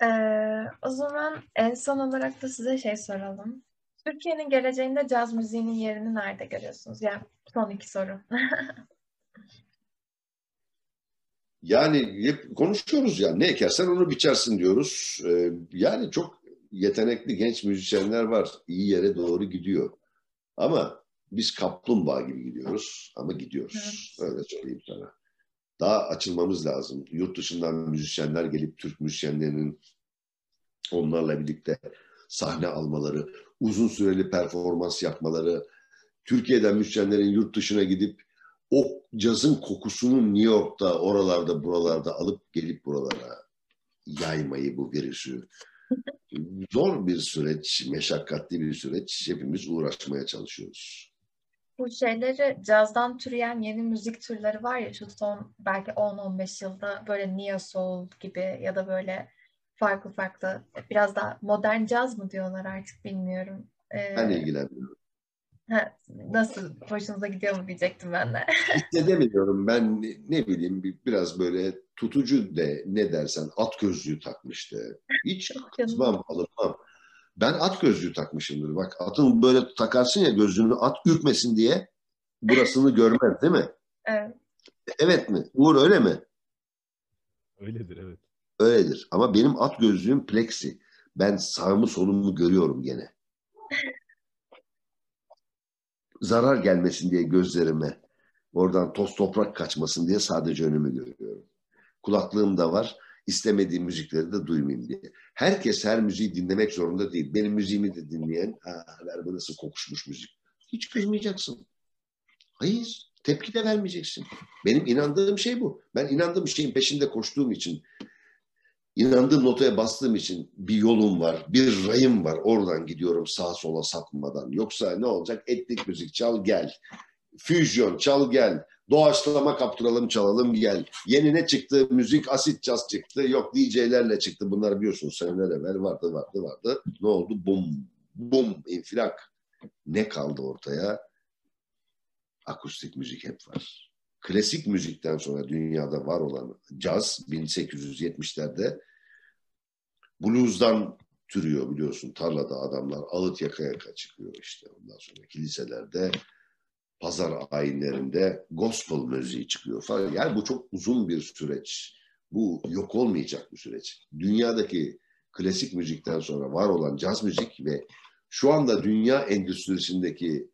Ee, o zaman en son olarak da size şey soralım. Türkiye'nin geleceğinde caz müziğinin yerini nerede görüyorsunuz? Yani son iki soru. yani hep konuşuyoruz ya ne ekersen onu biçersin diyoruz. Ee, yani çok yetenekli genç müzisyenler var. İyi yere doğru gidiyor. Ama biz kaplumbağa gibi gidiyoruz ama gidiyoruz. Evet. Öyle söyleyeyim sana. Daha açılmamız lazım. Yurt dışından müzisyenler gelip Türk müzisyenlerinin onlarla birlikte sahne almaları, uzun süreli performans yapmaları, Türkiye'den müzisyenlerin yurt dışına gidip o cazın kokusunu New York'ta, oralarda, buralarda alıp gelip buralara yaymayı bu virüsü. Zor bir süreç, meşakkatli bir süreç. Hepimiz uğraşmaya çalışıyoruz. Bu şeyleri cazdan türeyen yeni müzik türleri var ya şu son belki 10-15 yılda böyle neo soul gibi ya da böyle farklı farklı biraz daha modern caz mı diyorlar artık bilmiyorum. Ee, ben ilgilenmiyorum. Ha, nasıl hoşunuza gidiyor mu diyecektim ben de. Hissedemiyorum. Ben ne bileyim biraz böyle tutucu de ne dersen at gözlüğü takmıştı. Hiç kızmam, alınmam. Ben at gözlüğü takmışımdır. Bak atın böyle takarsın ya gözlüğünü at ürkmesin diye burasını görmez değil mi? Evet. Evet mi? Uğur öyle mi? Öyledir evet. Öyledir. Ama benim at gözlüğüm plexi. Ben sağımı solumu görüyorum gene. Zarar gelmesin diye gözlerime, oradan toz toprak kaçmasın diye sadece önümü görüyorum. Kulaklığım da var. İstemediğim müzikleri de duymayayım diye. Herkes her müziği dinlemek zorunda değil. Benim müziğimi de dinleyen, ha bu nasıl kokuşmuş müzik. Hiç kızmayacaksın. Hayır. Tepki de vermeyeceksin. Benim inandığım şey bu. Ben inandığım şeyin peşinde koştuğum için inandığım notaya bastığım için bir yolum var, bir rayım var. Oradan gidiyorum sağa sola sapmadan. Yoksa ne olacak? Etnik müzik çal gel. Füzyon çal gel. Doğaçlama kaptıralım çalalım gel. Yeni ne çıktı? Müzik asit caz çıktı. Yok DJ'lerle çıktı. Bunlar biliyorsunuz seneler evvel vardı vardı vardı. Ne oldu? Bum bum infilak. Ne kaldı ortaya? Akustik müzik hep var klasik müzikten sonra dünyada var olan caz 1870'lerde blues'dan türüyor biliyorsun. Tarlada adamlar ağıt yaka yaka çıkıyor işte. Ondan sonra kiliselerde pazar ayinlerinde gospel müziği çıkıyor falan. Yani bu çok uzun bir süreç. Bu yok olmayacak bir süreç. Dünyadaki klasik müzikten sonra var olan caz müzik ve şu anda dünya endüstrisindeki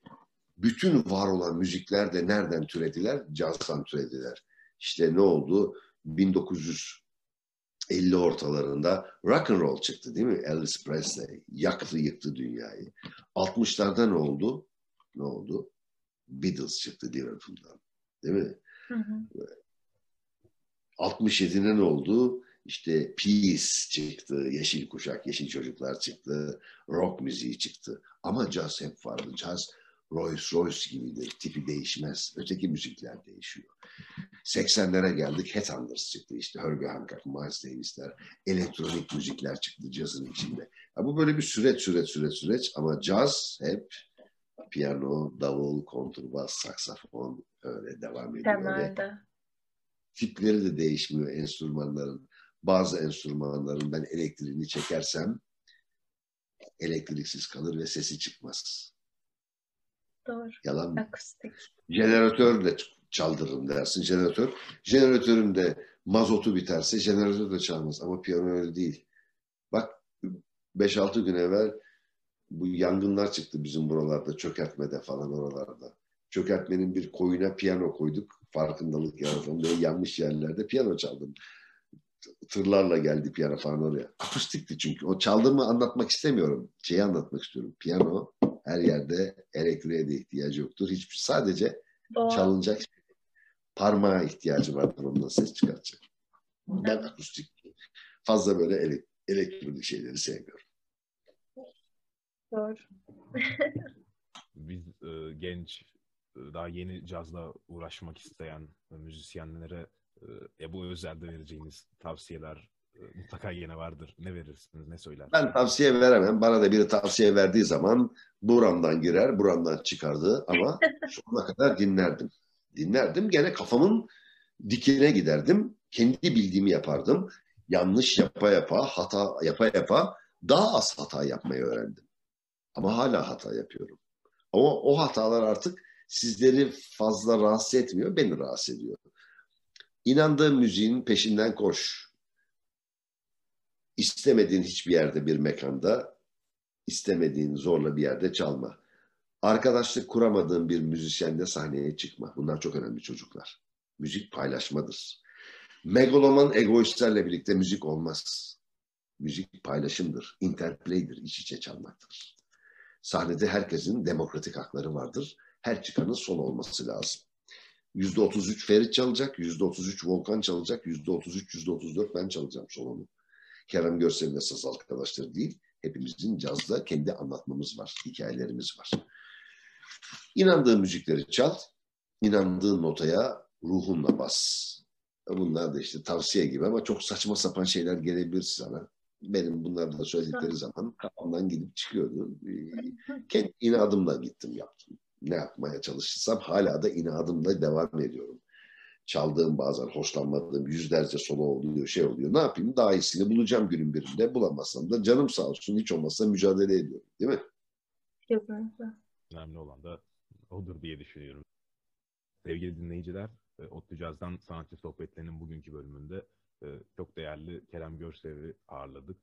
bütün var olan müzikler de nereden türediler? Cazdan türediler. İşte ne oldu? 1950 ortalarında rock and roll çıktı değil mi? Elvis Presley yaktı yıktı dünyayı. 60'larda ne oldu? Ne oldu? Beatles çıktı Liverpool'dan. Değil mi? Hı hı. 67'de ne oldu? İşte Peace çıktı, Yeşil Kuşak, Yeşil Çocuklar çıktı, rock müziği çıktı. Ama caz hep vardı. Caz Rolls Royce gibidir. Tipi değişmez. Öteki müzikler değişiyor. 80'lere geldik. Headhunters çıktı işte. Herbie Hancock, Miles Davis'ler. Elektronik müzikler çıktı cazın içinde. Ya bu böyle bir süreç, süreç, süreç, süreç. Ama caz hep piyano, davul, kontrbas, saksafon öyle devam ediyor. Temelde. Tipleri de değişmiyor enstrümanların. Bazı enstrümanların ben elektriğini çekersem elektriksiz kalır ve sesi çıkmaz. Doğru. Yalan mı? Akustik. Jeneratörle çaldırırım dersin. Jeneratör. Jeneratörün de mazotu biterse jeneratör de çalmaz. Ama piyano öyle değil. Bak 5-6 gün evvel bu yangınlar çıktı bizim buralarda çökertmede falan oralarda. Çökertmenin bir koyuna piyano koyduk. Farkındalık yaratalım. Böyle yanmış yerlerde piyano çaldım. Tırlarla geldi piyano falan oraya. Akustikti çünkü. O çaldığımı anlatmak istemiyorum. Şeyi anlatmak istiyorum. Piyano her yerde elektriğe de ihtiyacı yoktur. Hiçbir sadece Doğru. çalınacak şey. parmağa ihtiyacı vardır ondan ses çıkartacak. Ben akustik fazla böyle ele, elektronik şeyleri sevmiyorum. Doğru. Biz e, genç, e, daha yeni cazla uğraşmak isteyen müzisyenlere e, Ebu Özel'de vereceğiniz tavsiyeler e, mutlaka yine vardır. Ne verirsiniz, ne söylersiniz? Ben tavsiye veremem. Bana da biri tavsiye verdiği zaman buramdan girer, buramdan çıkardı ama sonuna kadar dinlerdim. Dinlerdim. Gene kafamın dikine giderdim. Kendi bildiğimi yapardım. Yanlış yapa yapa, hata yapa yapa daha az hata yapmayı öğrendim. Ama hala hata yapıyorum. Ama o hatalar artık sizleri fazla rahatsız etmiyor, beni rahatsız ediyor. İnandığın müziğin peşinden koş. İstemediğin hiçbir yerde bir mekanda, istemediğin zorla bir yerde çalma. Arkadaşlık kuramadığın bir müzisyenle sahneye çıkma. Bunlar çok önemli çocuklar. Müzik paylaşmadır. Megaloman egoistlerle birlikte müzik olmaz. Müzik paylaşımdır, interplay'dir, iç içe çalmaktır. Sahnede herkesin demokratik hakları vardır. Her çıkanın solo olması lazım. %33 Ferit çalacak, %33 Volkan çalacak, %33, %34 ben çalacağım solomu. Kerem Görsel'in esas arkadaşları değil. Hepimizin cazda kendi anlatmamız var, hikayelerimiz var. İnandığın müzikleri çal, inandığın notaya ruhunla bas. Bunlar da işte tavsiye gibi ama çok saçma sapan şeyler gelebilir sana. Benim bunları da söyledikleri zaman kafamdan gidip çıkıyordu. Kendi inadımla gittim yaptım. Ne yapmaya çalışırsam hala da inadımla devam ediyorum. Çaldığım bazen hoşlanmadığım yüzlerce solo oluyor, şey oluyor. Ne yapayım? Daha iyisini bulacağım günün birinde. Bulamazsam da canım sağ olsun. Hiç olmazsa mücadele ediyorum. Değil mi? Kesinlikle. Önemli olan da odur diye düşünüyorum. Sevgili dinleyiciler, e, Otlu Caz'dan sanatçı sohbetlerinin bugünkü bölümünde çok değerli Kerem Görsev'i ağırladık.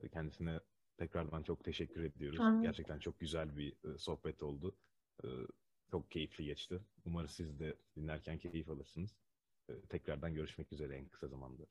E, kendisine tekrardan çok teşekkür ediyoruz. Hı. Gerçekten çok güzel bir sohbet oldu. Çok keyifli geçti. Umarım siz de dinlerken keyif alırsınız. Tekrardan görüşmek üzere en kısa zamanda.